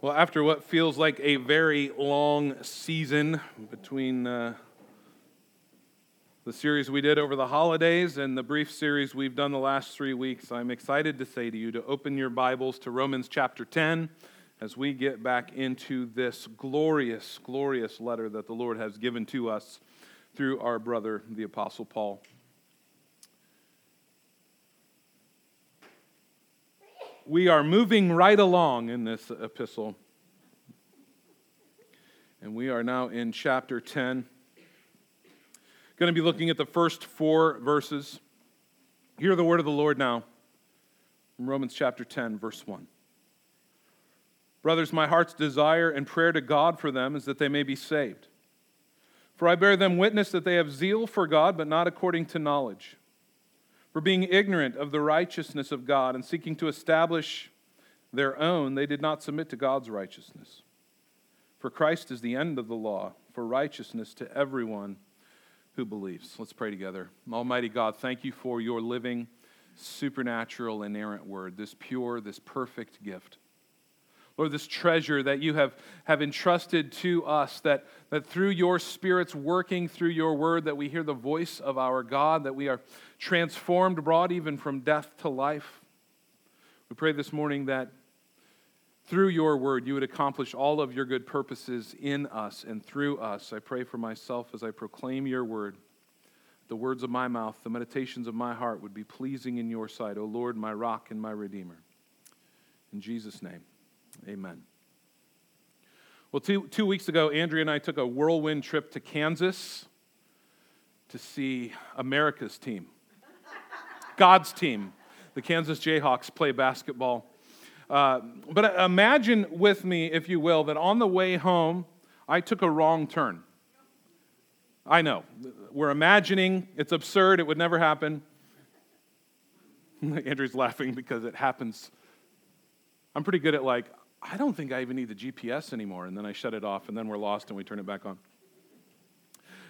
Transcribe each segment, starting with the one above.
Well, after what feels like a very long season between uh, the series we did over the holidays and the brief series we've done the last three weeks, I'm excited to say to you to open your Bibles to Romans chapter 10 as we get back into this glorious, glorious letter that the Lord has given to us through our brother, the Apostle Paul. We are moving right along in this epistle. And we are now in chapter 10. Going to be looking at the first four verses. Hear the word of the Lord now from Romans chapter 10, verse 1. Brothers, my heart's desire and prayer to God for them is that they may be saved. For I bear them witness that they have zeal for God, but not according to knowledge. For being ignorant of the righteousness of God and seeking to establish their own, they did not submit to God's righteousness. For Christ is the end of the law, for righteousness to everyone who believes. Let's pray together. Almighty God, thank you for your living, supernatural, inerrant word, this pure, this perfect gift. Lord, this treasure that you have, have entrusted to us, that, that through your Spirit's working through your word, that we hear the voice of our God, that we are transformed, brought even from death to life. We pray this morning that through your word you would accomplish all of your good purposes in us and through us. I pray for myself as I proclaim your word. The words of my mouth, the meditations of my heart would be pleasing in your sight, O Lord, my rock and my redeemer. In Jesus' name. Amen. Well, two, two weeks ago, Andrea and I took a whirlwind trip to Kansas to see America's team, God's team. The Kansas Jayhawks play basketball. Uh, but imagine with me, if you will, that on the way home, I took a wrong turn. I know. We're imagining, it's absurd, it would never happen. Andrew's laughing because it happens. I'm pretty good at like, I don't think I even need the GPS anymore. And then I shut it off, and then we're lost and we turn it back on.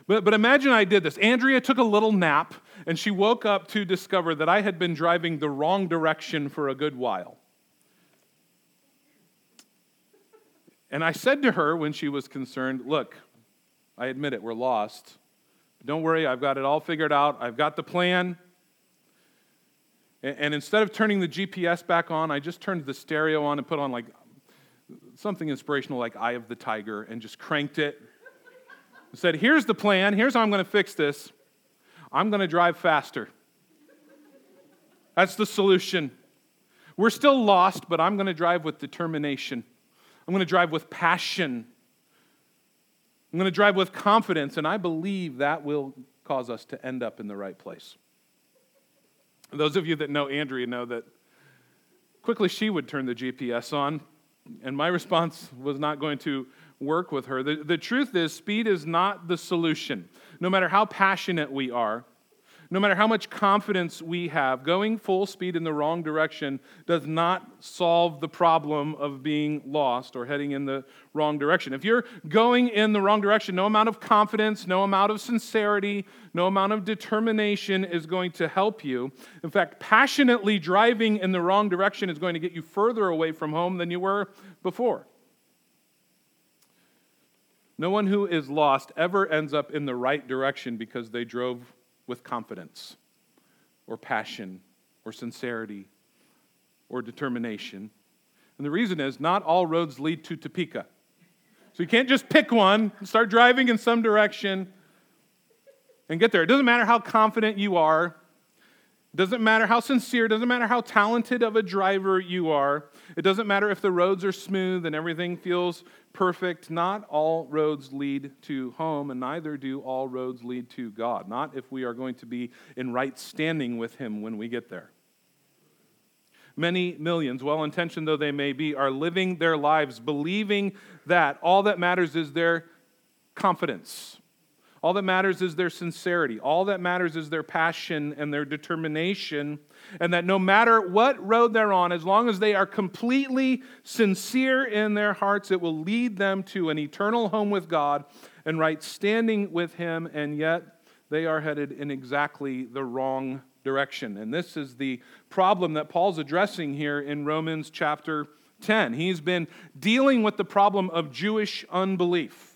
But, but imagine I did this. Andrea took a little nap, and she woke up to discover that I had been driving the wrong direction for a good while. And I said to her when she was concerned, Look, I admit it, we're lost. Don't worry, I've got it all figured out. I've got the plan. And instead of turning the GPS back on, I just turned the stereo on and put on like something inspirational like Eye of the Tiger and just cranked it. said, Here's the plan. Here's how I'm going to fix this. I'm going to drive faster. That's the solution. We're still lost, but I'm going to drive with determination. I'm going to drive with passion. I'm going to drive with confidence, and I believe that will cause us to end up in the right place. Those of you that know Andrea know that quickly she would turn the GPS on and my response was not going to work with her. The, the truth is, speed is not the solution. No matter how passionate we are, no matter how much confidence we have, going full speed in the wrong direction does not solve the problem of being lost or heading in the wrong direction. If you're going in the wrong direction, no amount of confidence, no amount of sincerity, no amount of determination is going to help you. In fact, passionately driving in the wrong direction is going to get you further away from home than you were before. No one who is lost ever ends up in the right direction because they drove with confidence or passion or sincerity or determination. And the reason is not all roads lead to Topeka. So you can't just pick one, start driving in some direction, and get there. It doesn't matter how confident you are, doesn't matter how sincere, doesn't matter how talented of a driver you are. It doesn't matter if the roads are smooth and everything feels perfect. Not all roads lead to home, and neither do all roads lead to God. Not if we are going to be in right standing with Him when we get there. Many millions, well intentioned though they may be, are living their lives believing that all that matters is their confidence all that matters is their sincerity. All that matters is their passion and their determination. And that no matter what road they're on, as long as they are completely sincere in their hearts, it will lead them to an eternal home with God and right standing with Him. And yet they are headed in exactly the wrong direction. And this is the problem that Paul's addressing here in Romans chapter 10. He's been dealing with the problem of Jewish unbelief.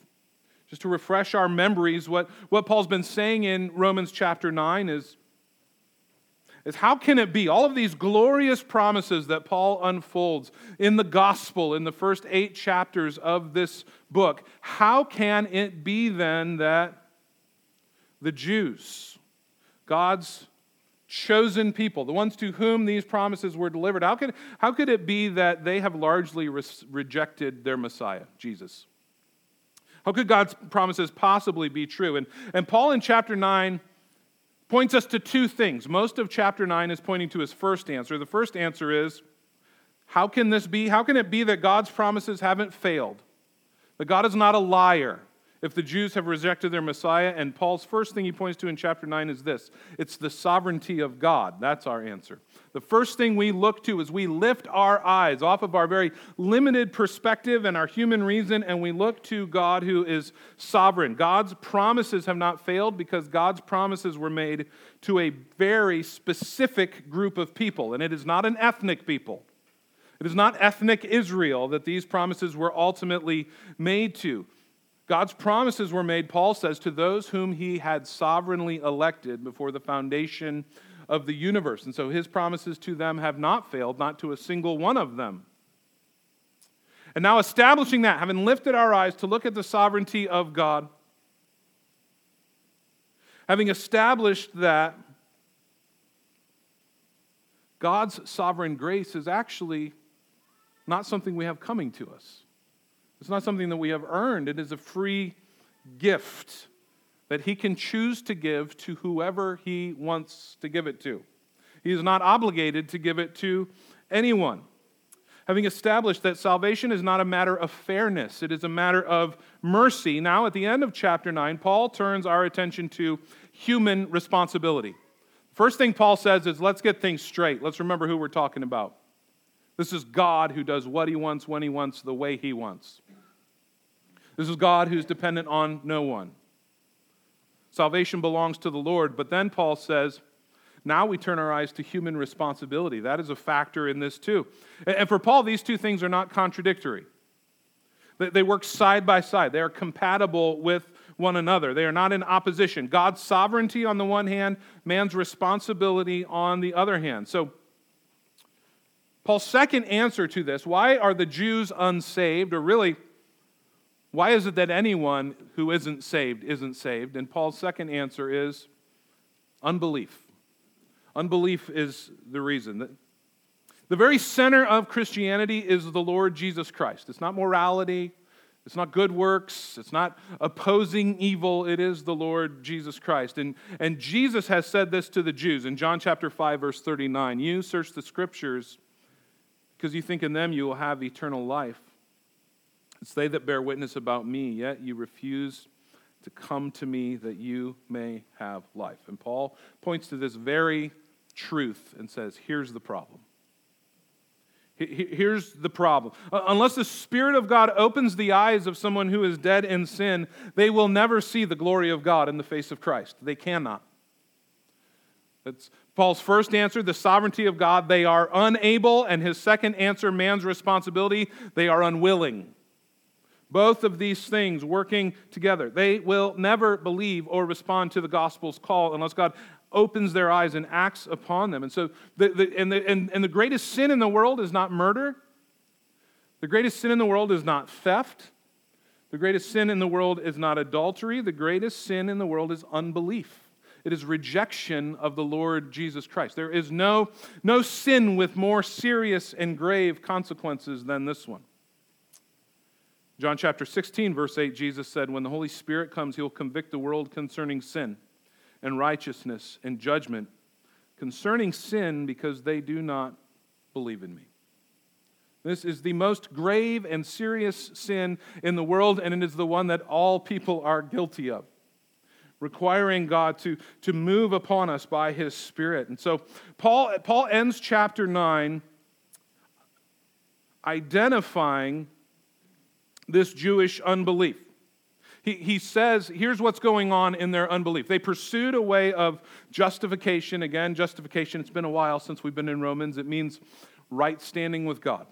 Just to refresh our memories, what, what Paul's been saying in Romans chapter 9 is, is how can it be? All of these glorious promises that Paul unfolds in the gospel in the first eight chapters of this book, how can it be then that the Jews, God's chosen people, the ones to whom these promises were delivered, how could, how could it be that they have largely re- rejected their Messiah, Jesus? How could God's promises possibly be true? And, and Paul in chapter 9 points us to two things. Most of chapter 9 is pointing to his first answer. The first answer is how can this be? How can it be that God's promises haven't failed? That God is not a liar if the Jews have rejected their Messiah. And Paul's first thing he points to in chapter 9 is this it's the sovereignty of God. That's our answer. The first thing we look to is we lift our eyes off of our very limited perspective and our human reason, and we look to God who is sovereign. God's promises have not failed because God's promises were made to a very specific group of people, and it is not an ethnic people. It is not ethnic Israel that these promises were ultimately made to. God's promises were made, Paul says, to those whom he had sovereignly elected before the foundation of the universe. And so his promises to them have not failed, not to a single one of them. And now, establishing that, having lifted our eyes to look at the sovereignty of God, having established that God's sovereign grace is actually not something we have coming to us. It's not something that we have earned, it is a free gift that He can choose to give to whoever He wants to give it to. He is not obligated to give it to anyone. Having established that salvation is not a matter of fairness, it is a matter of mercy. Now, at the end of chapter 9, Paul turns our attention to human responsibility. First thing Paul says is let's get things straight. Let's remember who we're talking about. This is God who does what he wants, when he wants, the way he wants. This is God who's dependent on no one. Salvation belongs to the Lord. But then Paul says, now we turn our eyes to human responsibility. That is a factor in this too. And for Paul, these two things are not contradictory. They work side by side, they are compatible with one another. They are not in opposition. God's sovereignty on the one hand, man's responsibility on the other hand. So, Paul's second answer to this why are the Jews unsaved, or really, why is it that anyone who isn't saved isn't saved? And Paul's second answer is unbelief. Unbelief is the reason. The very center of Christianity is the Lord Jesus Christ. It's not morality, it's not good works, it's not opposing evil, it is the Lord Jesus Christ. And, and Jesus has said this to the Jews in John chapter 5, verse 39 You search the scriptures because you think in them you will have eternal life. It's they that bear witness about me, yet you refuse to come to me that you may have life. And Paul points to this very truth and says, here's the problem. Here's the problem. Uh, unless the Spirit of God opens the eyes of someone who is dead in sin, they will never see the glory of God in the face of Christ. They cannot. That's Paul's first answer, the sovereignty of God. They are unable. And his second answer, man's responsibility, they are unwilling. Both of these things working together. They will never believe or respond to the gospel's call unless God opens their eyes and acts upon them. And so, the, the, and, the, and, and the greatest sin in the world is not murder. The greatest sin in the world is not theft. The greatest sin in the world is not adultery. The greatest sin in the world is unbelief. It is rejection of the Lord Jesus Christ. There is no, no sin with more serious and grave consequences than this one. John chapter 16, verse 8, Jesus said, When the Holy Spirit comes, he'll convict the world concerning sin and righteousness and judgment. Concerning sin, because they do not believe in me. This is the most grave and serious sin in the world, and it is the one that all people are guilty of, requiring God to, to move upon us by his Spirit. And so Paul, Paul ends chapter 9 identifying this Jewish unbelief. He, he says, here's what's going on in their unbelief. They pursued a way of justification. Again, justification, it's been a while since we've been in Romans. It means right standing with God.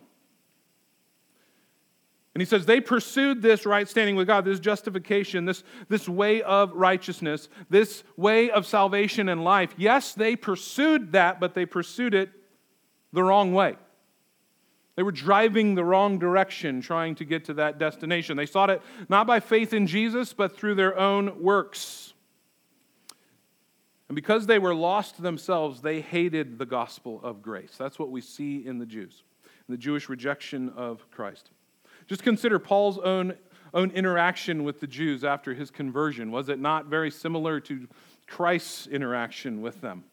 And he says they pursued this right standing with God, this justification, this, this way of righteousness, this way of salvation and life. Yes, they pursued that, but they pursued it the wrong way. They were driving the wrong direction trying to get to that destination. They sought it not by faith in Jesus, but through their own works. And because they were lost themselves, they hated the gospel of grace. That's what we see in the Jews, in the Jewish rejection of Christ. Just consider Paul's own, own interaction with the Jews after his conversion. Was it not very similar to Christ's interaction with them?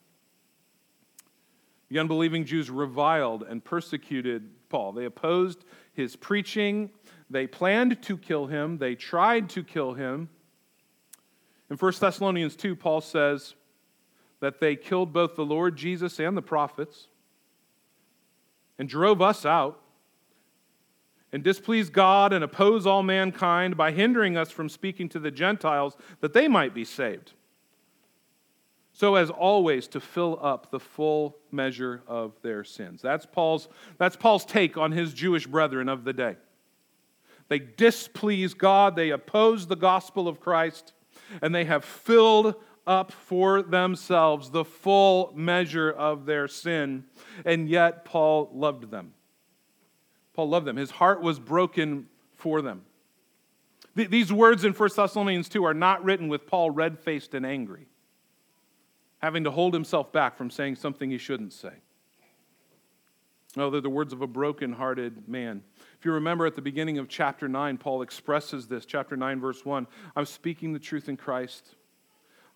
The unbelieving Jews reviled and persecuted Paul. They opposed his preaching. They planned to kill him. They tried to kill him. In 1 Thessalonians 2, Paul says that they killed both the Lord Jesus and the prophets and drove us out and displease God and oppose all mankind by hindering us from speaking to the Gentiles that they might be saved so as always to fill up the full measure of their sins. That's Paul's, that's Paul's take on his Jewish brethren of the day. They displease God, they oppose the gospel of Christ, and they have filled up for themselves the full measure of their sin. And yet, Paul loved them. Paul loved them. His heart was broken for them. These words in 1 Thessalonians 2 are not written with Paul red faced and angry having to hold himself back from saying something he shouldn't say. No, they're the words of a broken-hearted man. If you remember at the beginning of chapter 9, Paul expresses this, chapter 9, verse 1 I'm speaking the truth in Christ.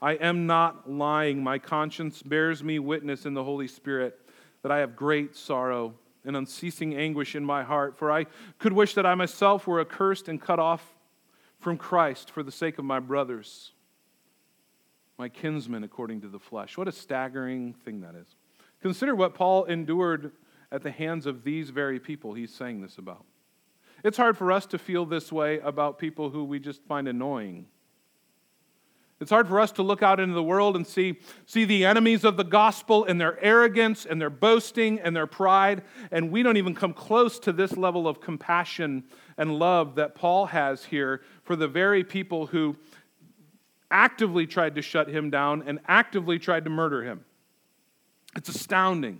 I am not lying. My conscience bears me witness in the Holy Spirit that I have great sorrow and unceasing anguish in my heart, for I could wish that I myself were accursed and cut off from Christ for the sake of my brothers my kinsmen according to the flesh. What a staggering thing that is. Consider what Paul endured at the hands of these very people he's saying this about. It's hard for us to feel this way about people who we just find annoying. It's hard for us to look out into the world and see, see the enemies of the gospel and their arrogance and their boasting and their pride, and we don't even come close to this level of compassion and love that Paul has here for the very people who actively tried to shut him down and actively tried to murder him. It's astounding.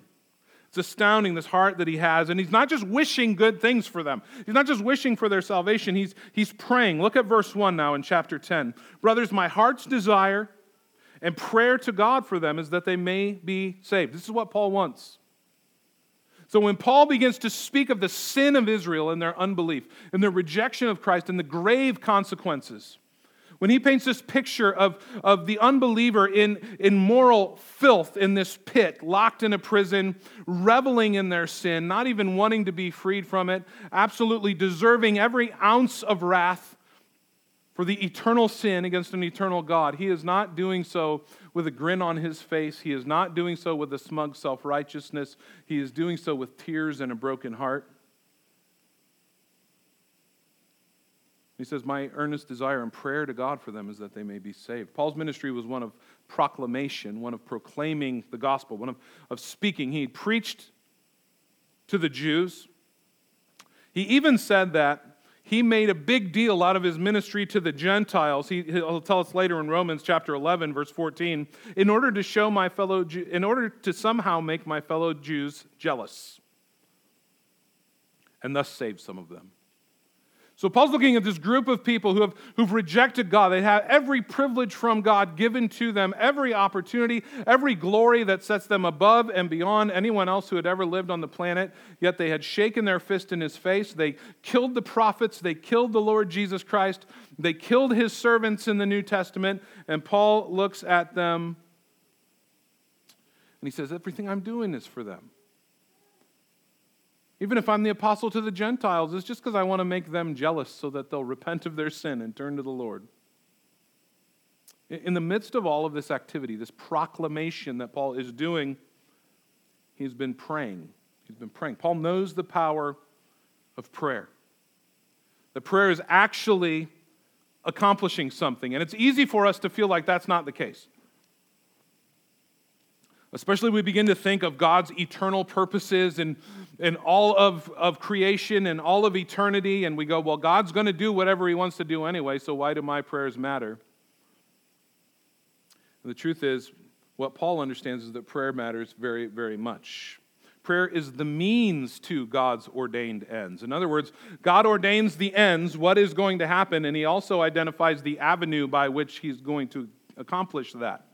It's astounding, this heart that he has. And he's not just wishing good things for them, he's not just wishing for their salvation, he's, he's praying. Look at verse 1 now in chapter 10. Brothers, my heart's desire and prayer to God for them is that they may be saved. This is what Paul wants. So when Paul begins to speak of the sin of Israel and their unbelief and their rejection of Christ and the grave consequences, when he paints this picture of, of the unbeliever in, in moral filth in this pit, locked in a prison, reveling in their sin, not even wanting to be freed from it, absolutely deserving every ounce of wrath for the eternal sin against an eternal God, he is not doing so with a grin on his face. He is not doing so with a smug self righteousness. He is doing so with tears and a broken heart. He says, My earnest desire and prayer to God for them is that they may be saved. Paul's ministry was one of proclamation, one of proclaiming the gospel, one of, of speaking. He preached to the Jews. He even said that he made a big deal out of his ministry to the Gentiles. He, will tell us later in Romans chapter 11, verse 14, in order to show my fellow, in order to somehow make my fellow Jews jealous and thus save some of them. So Paul's looking at this group of people who have who've rejected God. They have every privilege from God given to them, every opportunity, every glory that sets them above and beyond anyone else who had ever lived on the planet. Yet they had shaken their fist in his face. They killed the prophets, they killed the Lord Jesus Christ, they killed his servants in the New Testament, and Paul looks at them and he says, "Everything I'm doing is for them." Even if I'm the apostle to the Gentiles, it's just because I want to make them jealous so that they'll repent of their sin and turn to the Lord. In the midst of all of this activity, this proclamation that Paul is doing, he's been praying. He's been praying. Paul knows the power of prayer. The prayer is actually accomplishing something, and it's easy for us to feel like that's not the case. Especially we begin to think of God's eternal purposes and, and all of, of creation and all of eternity, and we go, well, God's going to do whatever He wants to do anyway, so why do my prayers matter? And the truth is, what Paul understands is that prayer matters very, very much. Prayer is the means to God's ordained ends. In other words, God ordains the ends, what is going to happen, and He also identifies the avenue by which He's going to accomplish that.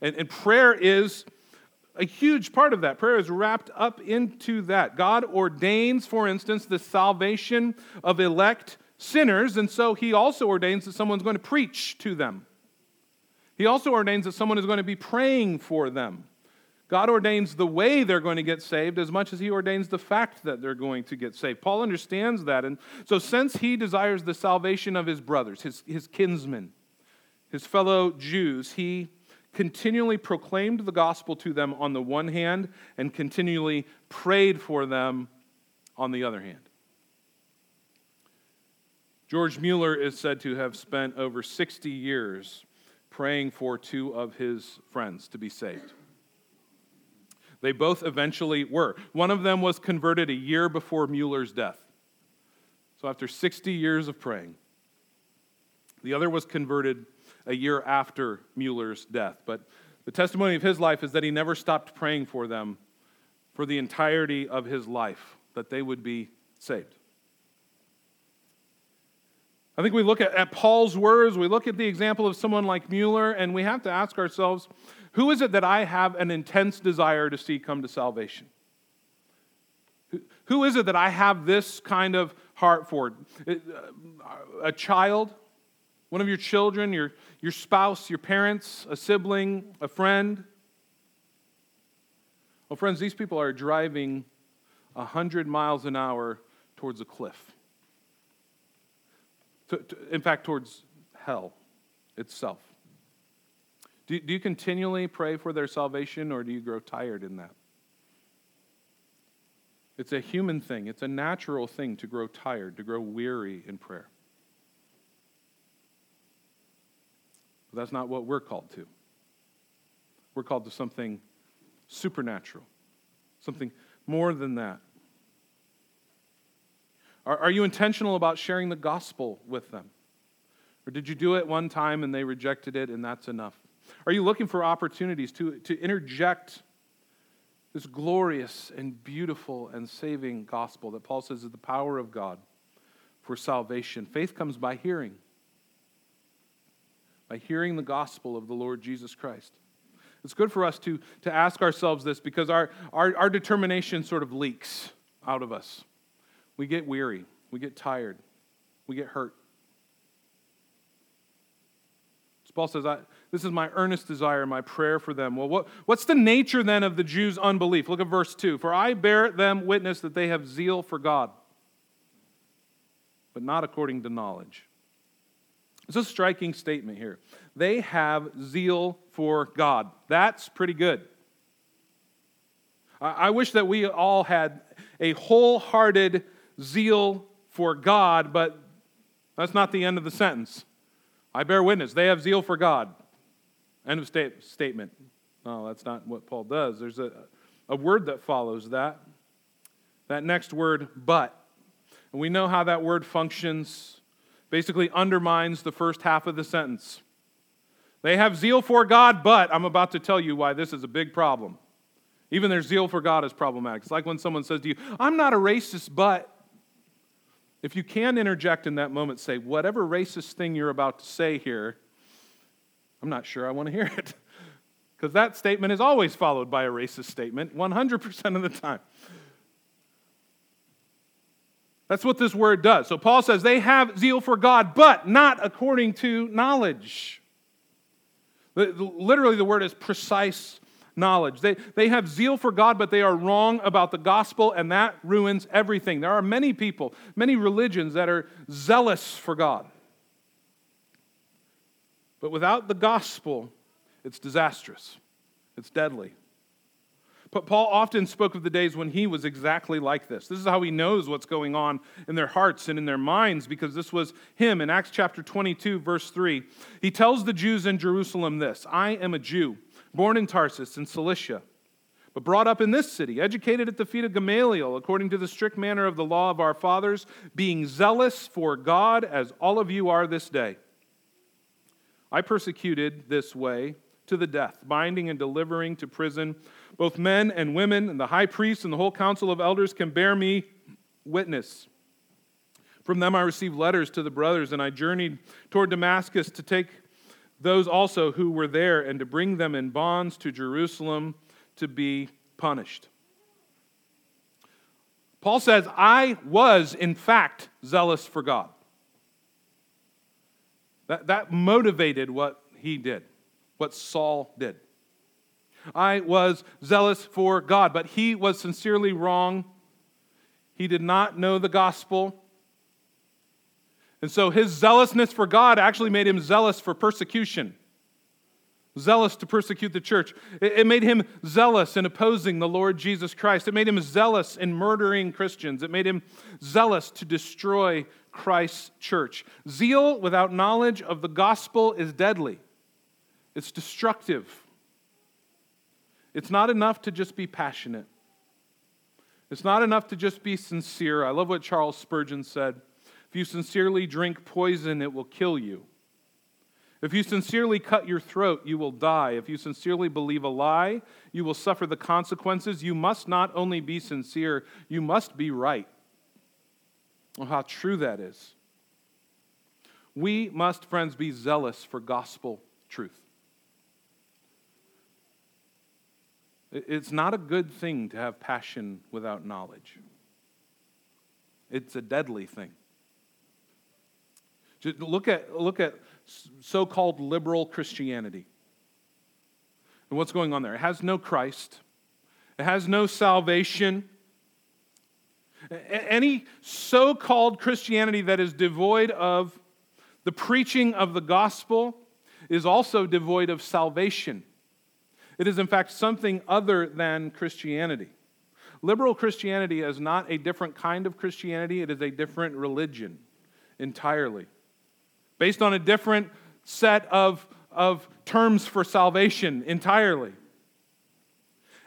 And, and prayer is a huge part of that. Prayer is wrapped up into that. God ordains, for instance, the salvation of elect sinners, and so He also ordains that someone's going to preach to them. He also ordains that someone is going to be praying for them. God ordains the way they're going to get saved as much as he ordains the fact that they're going to get saved. Paul understands that. And so, since he desires the salvation of his brothers, his, his kinsmen, his fellow Jews, he continually proclaimed the gospel to them on the one hand and continually prayed for them on the other hand. George Mueller is said to have spent over 60 years praying for two of his friends to be saved. They both eventually were. One of them was converted a year before Mueller's death. So, after 60 years of praying, the other was converted a year after Mueller's death. But the testimony of his life is that he never stopped praying for them for the entirety of his life, that they would be saved. I think we look at, at Paul's words, we look at the example of someone like Mueller, and we have to ask ourselves who is it that I have an intense desire to see come to salvation? Who is it that I have this kind of heart for? Uh, a child? One of your children? Your, your spouse? Your parents? A sibling? A friend? Well, friends, these people are driving 100 miles an hour towards a cliff. To, to, in fact, towards hell itself. Do, do you continually pray for their salvation or do you grow tired in that? It's a human thing, it's a natural thing to grow tired, to grow weary in prayer. But that's not what we're called to. We're called to something supernatural, something more than that. Are, are you intentional about sharing the gospel with them? Or did you do it one time and they rejected it and that's enough? Are you looking for opportunities to, to interject this glorious and beautiful and saving gospel that Paul says is the power of God for salvation? Faith comes by hearing, by hearing the gospel of the Lord Jesus Christ. It's good for us to, to ask ourselves this because our, our, our determination sort of leaks out of us. We get weary, we get tired, we get hurt. Paul says, This is my earnest desire, my prayer for them. Well, what, what's the nature then of the Jews' unbelief? Look at verse 2. For I bear them witness that they have zeal for God, but not according to knowledge. It's a striking statement here. They have zeal for God. That's pretty good. I, wish that we all had a wholehearted zeal for God, but that's not the end of the sentence. I bear witness. They have zeal for God. End of state, statement. No, that's not what Paul does. There's a, a word that follows that. That next word, but. And we know how that word functions. Basically undermines the first half of the sentence. They have zeal for God, but I'm about to tell you why this is a big problem. Even their zeal for God is problematic. It's like when someone says to you, I'm not a racist, but if you can interject in that moment, say, whatever racist thing you're about to say here, I'm not sure I want to hear it. Because that statement is always followed by a racist statement 100% of the time. That's what this word does. So Paul says they have zeal for God, but not according to knowledge. Literally, the word is precise knowledge. They, they have zeal for God, but they are wrong about the gospel, and that ruins everything. There are many people, many religions that are zealous for God. But without the gospel, it's disastrous, it's deadly. But Paul often spoke of the days when he was exactly like this. This is how he knows what's going on in their hearts and in their minds because this was him in Acts chapter 22, verse 3. He tells the Jews in Jerusalem this I am a Jew born in Tarsus in Cilicia, but brought up in this city, educated at the feet of Gamaliel, according to the strict manner of the law of our fathers, being zealous for God as all of you are this day. I persecuted this way to the death, binding and delivering to prison both men and women, and the high priest and the whole council of elders can bear me witness. From them I received letters to the brothers, and I journeyed toward Damascus to take those also who were there and to bring them in bonds to Jerusalem to be punished. Paul says, I was, in fact, zealous for God. That, that motivated what he did, what Saul did. I was zealous for God, but he was sincerely wrong. He did not know the gospel. And so his zealousness for God actually made him zealous for persecution zealous to persecute the church. It made him zealous in opposing the Lord Jesus Christ. It made him zealous in murdering Christians. It made him zealous to destroy Christ's church. Zeal without knowledge of the gospel is deadly, it's destructive. It's not enough to just be passionate. It's not enough to just be sincere. I love what Charles Spurgeon said. If you sincerely drink poison, it will kill you. If you sincerely cut your throat, you will die. If you sincerely believe a lie, you will suffer the consequences. You must not only be sincere, you must be right. How true that is. We must, friends, be zealous for gospel truth. It's not a good thing to have passion without knowledge, it's a deadly thing. Look at, look at so called liberal Christianity. And what's going on there? It has no Christ, it has no salvation. Any so called Christianity that is devoid of the preaching of the gospel is also devoid of salvation. It is, in fact, something other than Christianity. Liberal Christianity is not a different kind of Christianity, it is a different religion entirely based on a different set of, of terms for salvation entirely.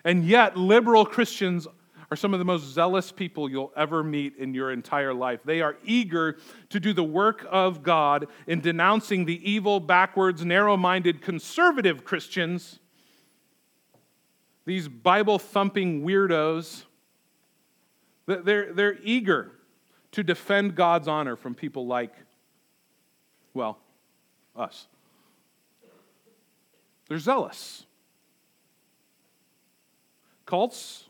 And yet, liberal Christians are some of the most zealous people you'll ever meet in your entire life. They are eager to do the work of God in denouncing the evil, backwards, narrow minded, conservative Christians, these Bible thumping weirdos. They're, they're eager to defend God's honor from people like well, us. They're zealous. Cults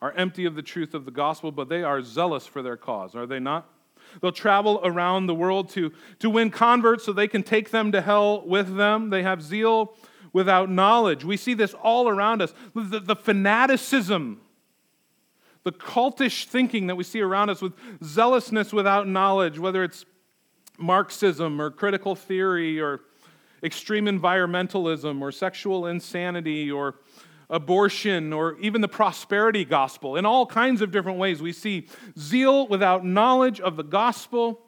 are empty of the truth of the gospel, but they are zealous for their cause, are they not? They'll travel around the world to, to win converts so they can take them to hell with them. They have zeal without knowledge. We see this all around us. The, the fanaticism, the cultish thinking that we see around us with zealousness without knowledge, whether it's Marxism or critical theory or extreme environmentalism or sexual insanity or abortion or even the prosperity gospel. In all kinds of different ways, we see zeal without knowledge of the gospel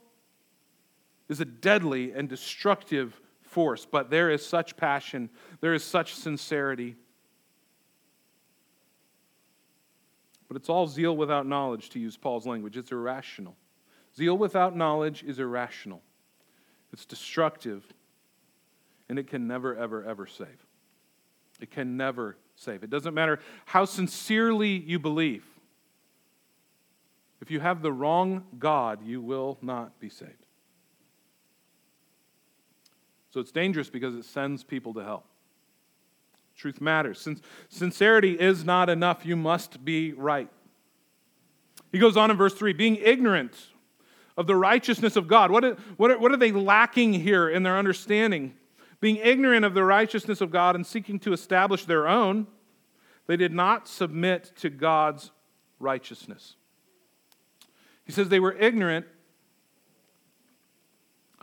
is a deadly and destructive force. But there is such passion, there is such sincerity. But it's all zeal without knowledge, to use Paul's language. It's irrational. Zeal without knowledge is irrational, it's destructive, and it can never, ever, ever save. It can never save. It doesn't matter how sincerely you believe. If you have the wrong God, you will not be saved. So it's dangerous because it sends people to hell. Truth matters. Since sincerity is not enough, you must be right. He goes on in verse 3 being ignorant of the righteousness of God. What, what, are, what are they lacking here in their understanding? Being ignorant of the righteousness of God and seeking to establish their own, they did not submit to God's righteousness. He says they were ignorant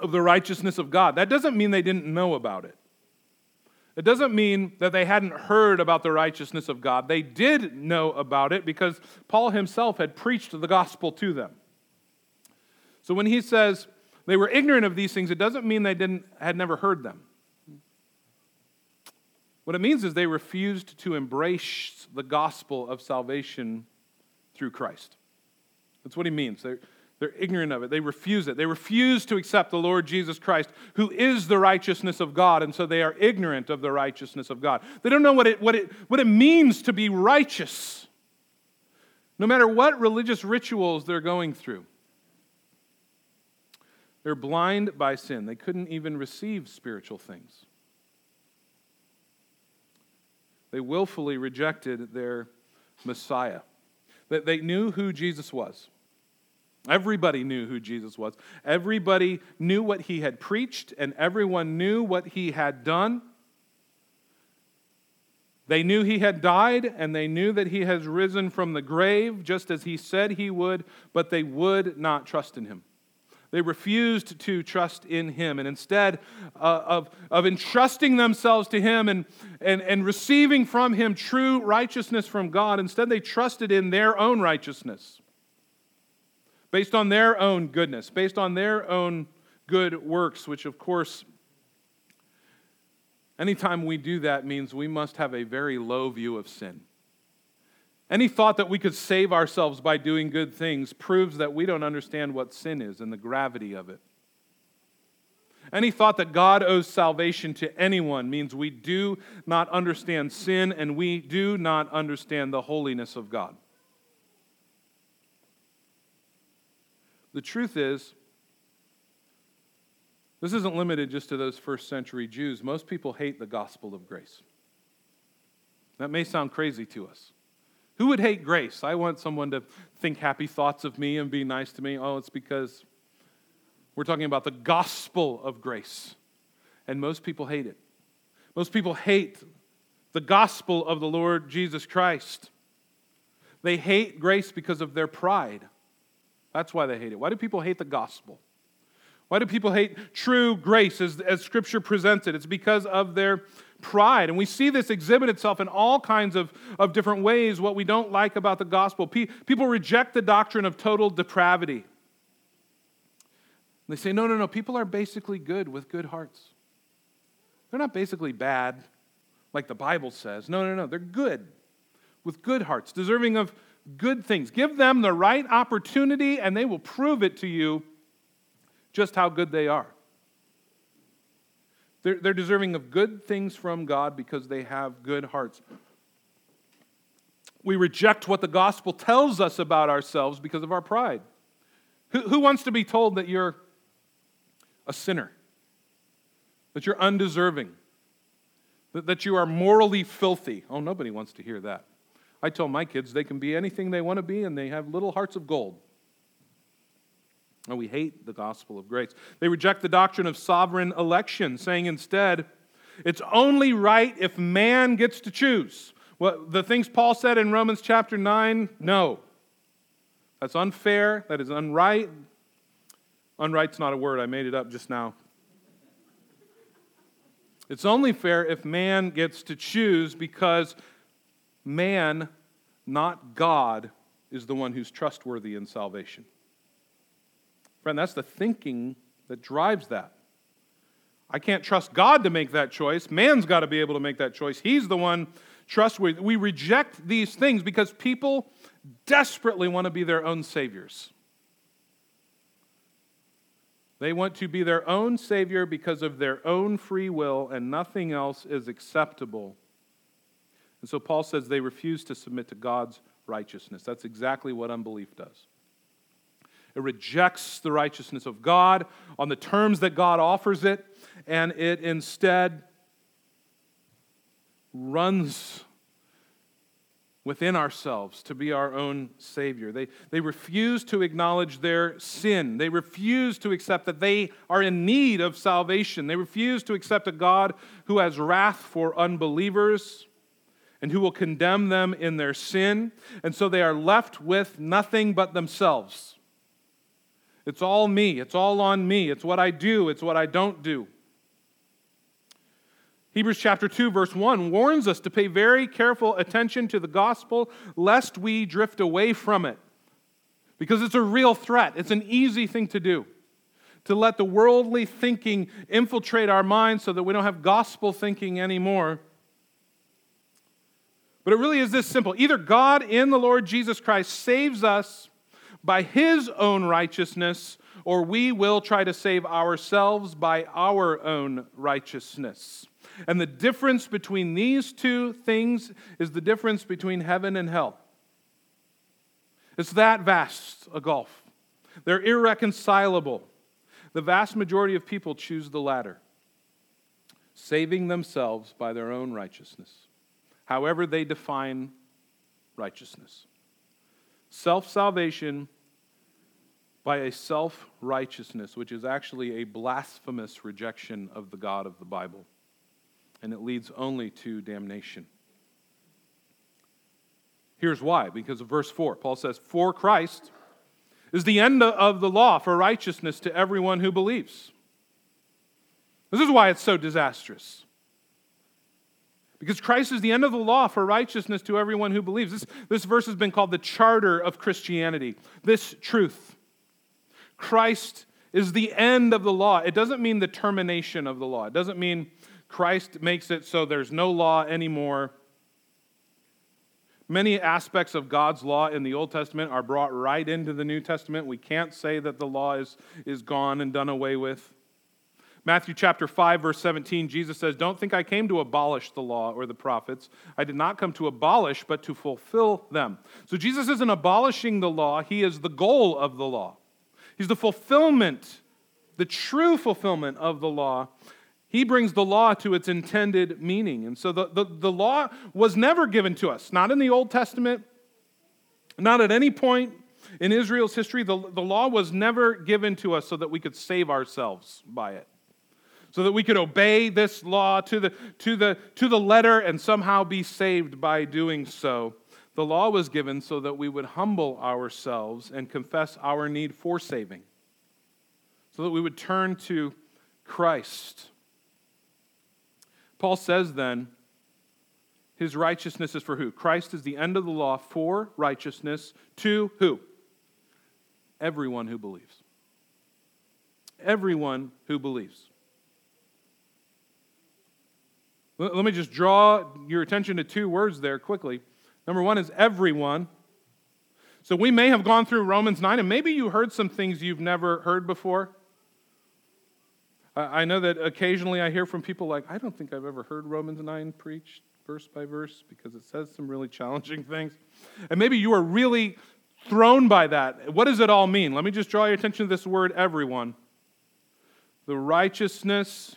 of the righteousness of God. That doesn't mean they didn't know about it. It doesn't mean that they hadn't heard about the righteousness of God. They did know about it because Paul himself had preached the gospel to them. So when he says they were ignorant of these things, it doesn't mean they didn't, had never heard them. What it means is they refused to embrace the gospel of salvation through Christ. That's what he means. They're, they're ignorant of it. They refuse it. They refuse to accept the Lord Jesus Christ, who is the righteousness of God, and so they are ignorant of the righteousness of God. They don't know what it, what it, what it means to be righteous, no matter what religious rituals they're going through. They're blind by sin. They couldn't even receive spiritual things. They willfully rejected their Messiah. They knew who Jesus was. Everybody knew who Jesus was. Everybody knew what he had preached, and everyone knew what he had done. They knew he had died, and they knew that he has risen from the grave, just as he said he would, but they would not trust in him. They refused to trust in him. And instead uh, of, of entrusting themselves to him and, and, and receiving from him true righteousness from God, instead they trusted in their own righteousness, based on their own goodness, based on their own good works, which, of course, anytime we do that means we must have a very low view of sin. Any thought that we could save ourselves by doing good things proves that we don't understand what sin is and the gravity of it. Any thought that God owes salvation to anyone means we do not understand sin and we do not understand the holiness of God. The truth is, this isn't limited just to those first century Jews. Most people hate the gospel of grace. That may sound crazy to us. Who would hate grace? I want someone to think happy thoughts of me and be nice to me. Oh, it's because we're talking about the gospel of grace. And most people hate it. Most people hate the gospel of the Lord Jesus Christ. They hate grace because of their pride. That's why they hate it. Why do people hate the gospel? Why do people hate true grace as, as Scripture presents it? It's because of their pride. And we see this exhibit itself in all kinds of, of different ways, what we don't like about the gospel. people reject the doctrine of total depravity. They say, no, no, no, people are basically good with good hearts. They're not basically bad, like the Bible says. No, no, no, they're good with good hearts, deserving of good things. Give them the right opportunity, and they will prove it to you just how good they are. They're, they're deserving of good things from God because they have good hearts. We reject what the gospel tells us about ourselves because of our pride. Who, who wants to be told that you're a sinner, that you're undeserving, that, that you are morally filthy? Oh, nobody wants to hear that. I tell my kids they can be anything they want to be and they have little hearts of gold. And we hate the gospel of grace. They reject the doctrine of sovereign election, saying instead, it's only right if man gets to choose. Well, the things Paul said in Romans chapter 9, no. That's unfair. That is unright. Unright's not a word, I made it up just now. It's only fair if man gets to choose because man, not God, is the one who's trustworthy in salvation. Friend, that's the thinking that drives that. I can't trust God to make that choice. Man's got to be able to make that choice. He's the one trustworthy. We reject these things because people desperately want to be their own saviors. They want to be their own savior because of their own free will, and nothing else is acceptable. And so Paul says they refuse to submit to God's righteousness. That's exactly what unbelief does. It rejects the righteousness of God on the terms that God offers it, and it instead runs within ourselves to be our own Savior. They, they refuse to acknowledge their sin. They refuse to accept that they are in need of salvation. They refuse to accept a God who has wrath for unbelievers and who will condemn them in their sin. And so they are left with nothing but themselves. It's all me. It's all on me. It's what I do. It's what I don't do. Hebrews chapter 2, verse 1 warns us to pay very careful attention to the gospel lest we drift away from it. Because it's a real threat. It's an easy thing to do. To let the worldly thinking infiltrate our minds so that we don't have gospel thinking anymore. But it really is this simple either God in the Lord Jesus Christ saves us by his own righteousness, or we will try to save ourselves by our own righteousness. And the difference between these two things is the difference between heaven and hell. It's that vast a gulf. They're irreconcilable. The vast majority of people choose the latter, saving themselves by their own righteousness, however they define righteousness. Self salvation by a self righteousness, which is actually a blasphemous rejection of the God of the Bible, and it leads only to damnation. Here's why because of verse 4. Paul says, For Christ is the end of the law for righteousness to everyone who believes. This is why it's so disastrous. Because Christ is the end of the law for righteousness to everyone who believes. This, this verse has been called the charter of Christianity. This truth. Christ is the end of the law. It doesn't mean the termination of the law. It doesn't mean Christ makes it so there's no law anymore. Many aspects of God's law in the Old Testament are brought right into the New Testament. We can't say that the law is, is gone and done away with. Matthew chapter 5 verse 17 Jesus says, "Don't think I came to abolish the law or the prophets. I did not come to abolish but to fulfill them." So Jesus isn't abolishing the law, he is the goal of the law. He's the fulfillment, the true fulfillment of the law. He brings the law to its intended meaning. And so the, the, the law was never given to us, not in the Old Testament, not at any point in Israel's history. The, the law was never given to us so that we could save ourselves by it so that we could obey this law to the, to the, to the letter and somehow be saved by doing so. The law was given so that we would humble ourselves and confess our need for saving, so that we would turn to Christ. Paul says then, his righteousness is for who? Christ is the end of the law for righteousness to who? Everyone who believes. Everyone who believes. Let me just draw your attention to two words there quickly. Number one is everyone. So we may have gone through Romans 9, and maybe you heard some things you've never heard before. I know that occasionally I hear from people like, I don't think I've ever heard Romans 9 preached verse by verse because it says some really challenging things. And maybe you are really thrown by that. What does it all mean? Let me just draw your attention to this word, everyone. The righteousness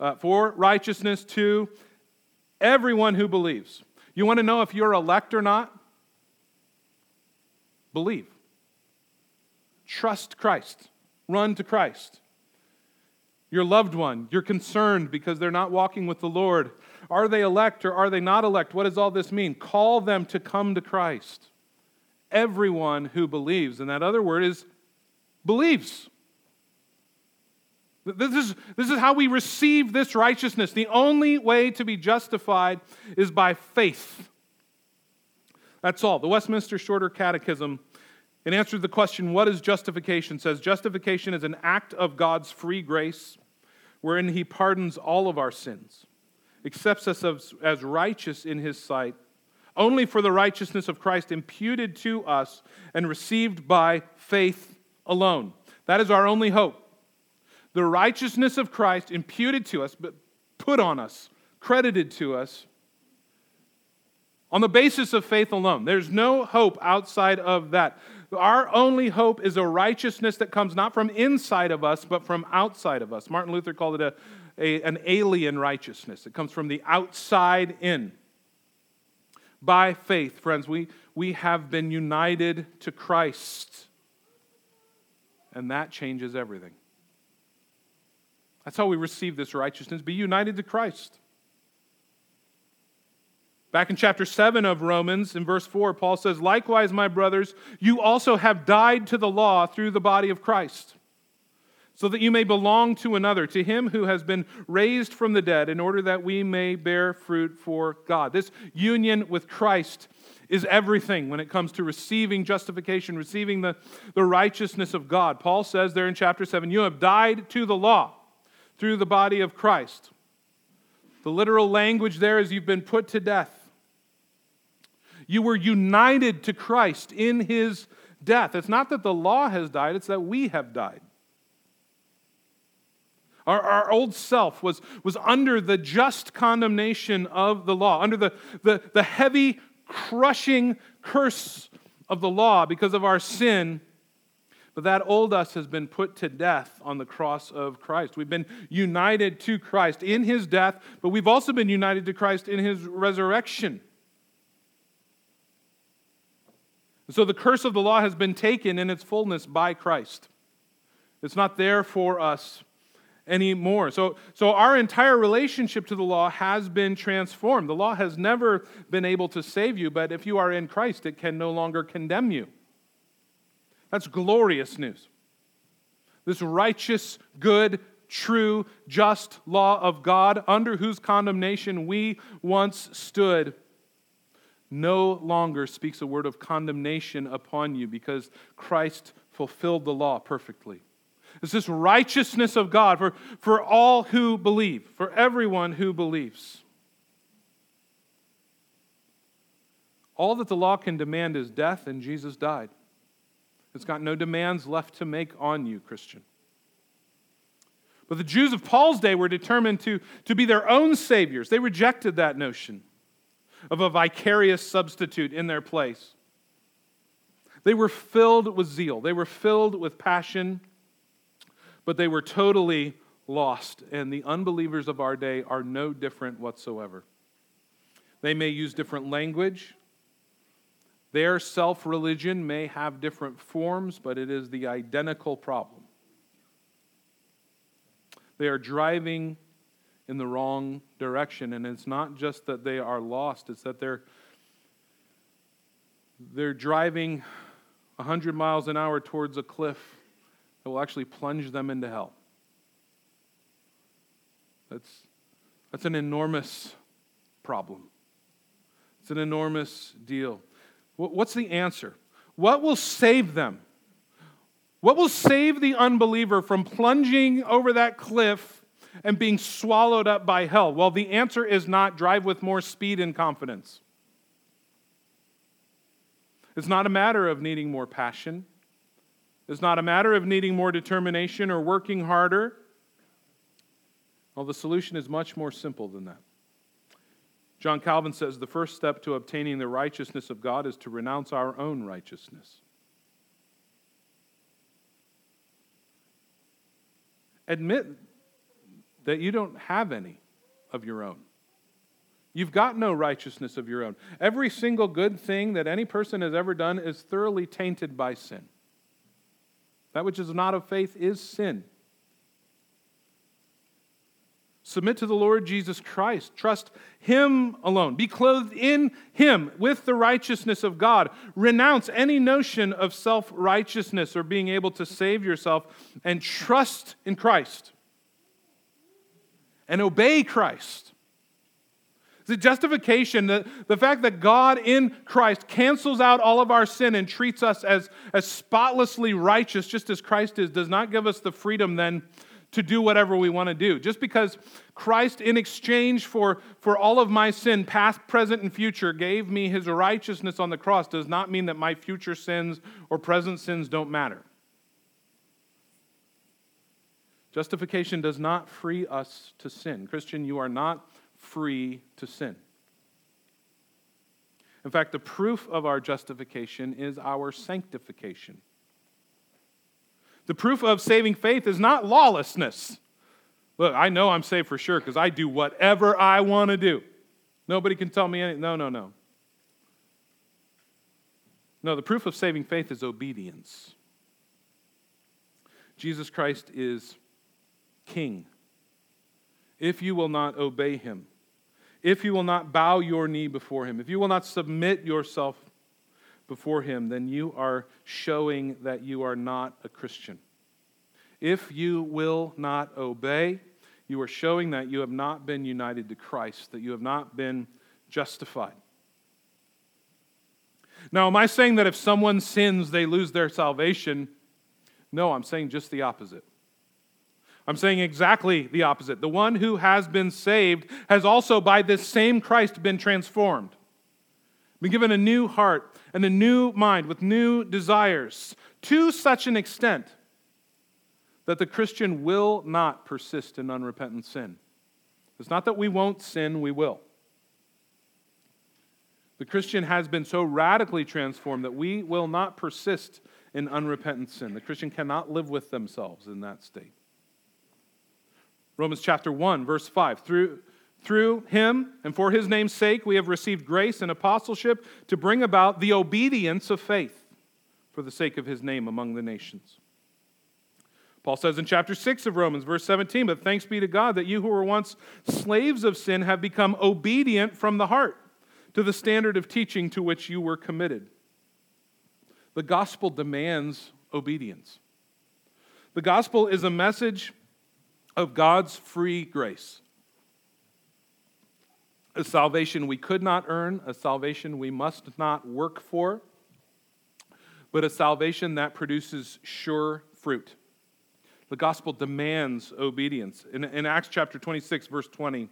uh, for righteousness to everyone who believes. You want to know if you're elect or not? Believe. Trust Christ. Run to Christ. Your loved one, you're concerned because they're not walking with the Lord. Are they elect or are they not elect? What does all this mean? Call them to come to Christ. Everyone who believes. And that other word is believes. This is, this is how we receive this righteousness. The only way to be justified is by faith. That's all. The Westminster Shorter Catechism, in answer to the question, What is justification? says justification is an act of God's free grace wherein He pardons all of our sins, accepts us as, as righteous in His sight, only for the righteousness of Christ imputed to us and received by faith alone. That is our only hope the righteousness of Christ imputed to us, but put on us, credited to us on the basis of faith alone. There's no hope outside of that. Our only hope is a righteousness that comes not from inside of us, but from outside of us. Martin Luther called it a, a an alien righteousness. It comes from the outside in. By faith, friends, we, we have been united to Christ, and that changes everything. That's how we receive this righteousness. Be united to Christ. Back in chapter 7 of Romans, in verse 4, Paul says, Likewise, my brothers, you also have died to the law through the body of Christ, so that you may belong to another, to him who has been raised from the dead, in order that we may bear fruit for God. This union with Christ is everything when it comes to receiving justification, receiving the, the righteousness of God. Paul says there in chapter 7, You have died to the law through the body of Christ. The literal language there is you've been put to death. You were united to Christ in his death. It's not that the law has died, it's that we have died. Our, our old self was, was under the just condemnation of the law, under the, the, the heavy, crushing curse of the law because of our sin. But that old us has been put to death on the cross of Christ. We've been united to Christ in his death, but we've also been united to Christ in his resurrection. so the curse of the law has been taken in its fullness by Christ. It's not there for us anymore. So, so our entire relationship to the law has been transformed. The law has never been able to save you, but if you are in Christ, it can no longer condemn you. That's glorious news. This righteous, good, true, just law of God, under whose condemnation we once stood, no longer speaks a word of condemnation upon you because Christ fulfilled the law perfectly. It's this righteousness of God for, for all who believe, for everyone who believes. All that the law can demand is death, and Jesus died. It's got no demands left to make on you, Christian. But the Jews of Paul's day were determined to, to be their own saviors. They rejected that notion of a vicarious substitute in their place. They were filled with zeal, they were filled with passion, but they were totally lost. And the unbelievers of our day are no different whatsoever. They may use different language. Their self religion may have different forms, but it is the identical problem. They are driving in the wrong direction. And it's not just that they are lost, it's that they're, they're driving 100 miles an hour towards a cliff that will actually plunge them into hell. That's, that's an enormous problem. It's an enormous deal. What's the answer? What will save them? What will save the unbeliever from plunging over that cliff and being swallowed up by hell? Well, the answer is not drive with more speed and confidence. It's not a matter of needing more passion. It's not a matter of needing more determination or working harder. Well, the solution is much more simple than that. John Calvin says the first step to obtaining the righteousness of God is to renounce our own righteousness. Admit that you don't have any of your own. You've got no righteousness of your own. Every single good thing that any person has ever done is thoroughly tainted by sin. That which is not of faith is sin. Submit to the Lord Jesus Christ. Trust Him alone. Be clothed in Him with the righteousness of God. Renounce any notion of self righteousness or being able to save yourself and trust in Christ and obey Christ. The justification, the, the fact that God in Christ cancels out all of our sin and treats us as, as spotlessly righteous, just as Christ is, does not give us the freedom then to do whatever we want to do. Just because Christ, in exchange for, for all of my sin, past, present, and future, gave me his righteousness on the cross, does not mean that my future sins or present sins don't matter. Justification does not free us to sin. Christian, you are not free to sin. In fact, the proof of our justification is our sanctification. The proof of saving faith is not lawlessness. Look, I know I'm saved for sure because I do whatever I want to do. Nobody can tell me anything. No, no, no. No, the proof of saving faith is obedience. Jesus Christ is king. If you will not obey him, if you will not bow your knee before him, if you will not submit yourself before him, then you are showing that you are not a Christian. If you will not obey, you are showing that you have not been united to Christ, that you have not been justified. Now, am I saying that if someone sins, they lose their salvation? No, I'm saying just the opposite. I'm saying exactly the opposite. The one who has been saved has also, by this same Christ, been transformed. Been given a new heart and a new mind with new desires to such an extent that the Christian will not persist in unrepentant sin. It's not that we won't sin, we will. The Christian has been so radically transformed that we will not persist in unrepentant sin. The Christian cannot live with themselves in that state. Romans chapter 1, verse 5. Through, through him and for his name's sake, we have received grace and apostleship to bring about the obedience of faith for the sake of his name among the nations. Paul says in chapter 6 of Romans, verse 17, But thanks be to God that you who were once slaves of sin have become obedient from the heart to the standard of teaching to which you were committed. The gospel demands obedience. The gospel is a message of God's free grace. A salvation we could not earn, a salvation we must not work for, but a salvation that produces sure fruit. The gospel demands obedience. In, in Acts chapter 26, verse 20,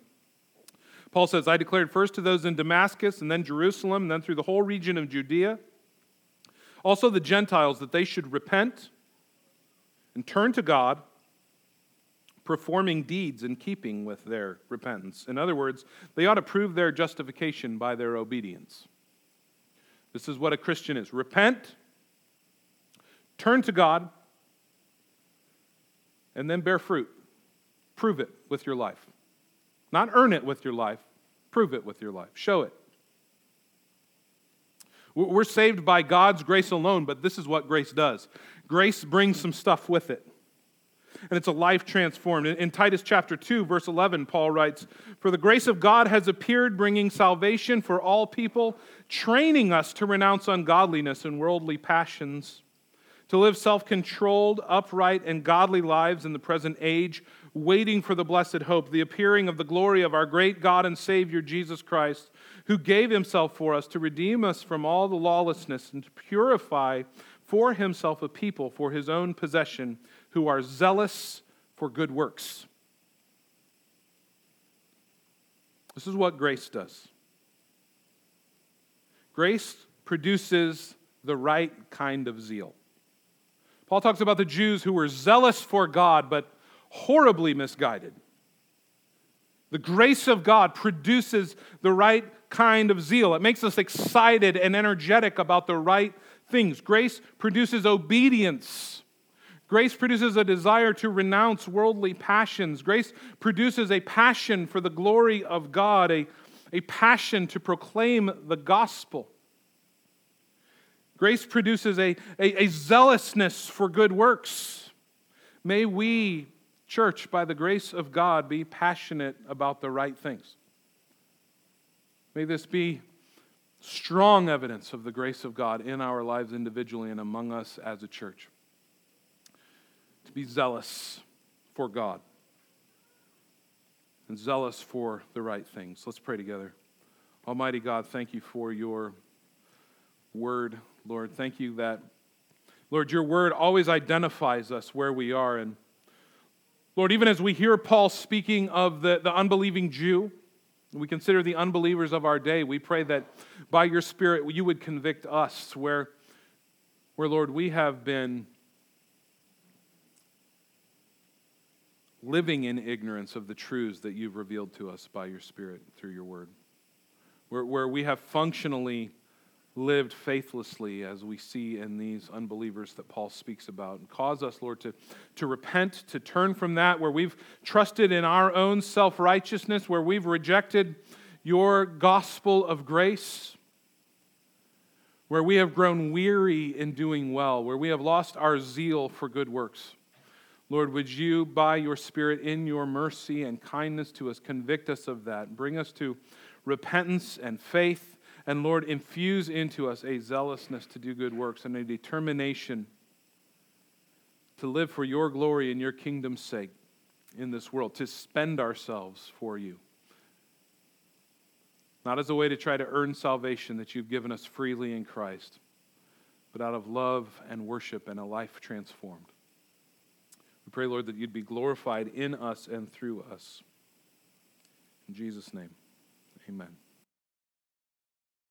Paul says, I declared first to those in Damascus, and then Jerusalem, and then through the whole region of Judea, also the Gentiles, that they should repent and turn to God, performing deeds in keeping with their repentance. In other words, they ought to prove their justification by their obedience. This is what a Christian is repent, turn to God, and then bear fruit. Prove it with your life. Not earn it with your life, prove it with your life. Show it. We're saved by God's grace alone, but this is what grace does grace brings some stuff with it. And it's a life transformed. In Titus chapter 2, verse 11, Paul writes For the grace of God has appeared, bringing salvation for all people, training us to renounce ungodliness and worldly passions to live self controlled, upright, and godly lives in the present age, waiting for the blessed hope, the appearing of the glory of our great God and Savior Jesus Christ, who gave himself for us to redeem us from all the lawlessness and to purify for himself a people for his own possession who are zealous for good works. This is what grace does. Grace produces the right kind of zeal. Paul talks about the Jews who were zealous for God, but horribly misguided. The grace of God produces the right kind of zeal. It makes us excited and energetic about the right things. Grace produces obedience. Grace produces a desire to renounce worldly passions. Grace produces a passion for the glory of God, a, a passion to proclaim the gospel. Grace produces a, a, a zealousness for good works. May we, church, by the grace of God, be passionate about the right things. May this be strong evidence of the grace of God in our lives individually and among us as a church. Be zealous for God and zealous for the right things. Let's pray together. Almighty God, thank you for your word. Lord. Thank you that, Lord, your word always identifies us where we are. And Lord, even as we hear Paul speaking of the, the unbelieving Jew, we consider the unbelievers of our day, we pray that by your Spirit you would convict us where, where Lord, we have been living in ignorance of the truths that you've revealed to us by your Spirit through your word. Where, where we have functionally lived faithlessly as we see in these unbelievers that Paul speaks about. And cause us, Lord, to, to repent, to turn from that where we've trusted in our own self righteousness, where we've rejected your gospel of grace, where we have grown weary in doing well, where we have lost our zeal for good works. Lord, would you, by your Spirit, in your mercy and kindness to us, convict us of that, bring us to repentance and faith and Lord, infuse into us a zealousness to do good works and a determination to live for your glory and your kingdom's sake in this world, to spend ourselves for you. Not as a way to try to earn salvation that you've given us freely in Christ, but out of love and worship and a life transformed. We pray, Lord, that you'd be glorified in us and through us. In Jesus' name, amen.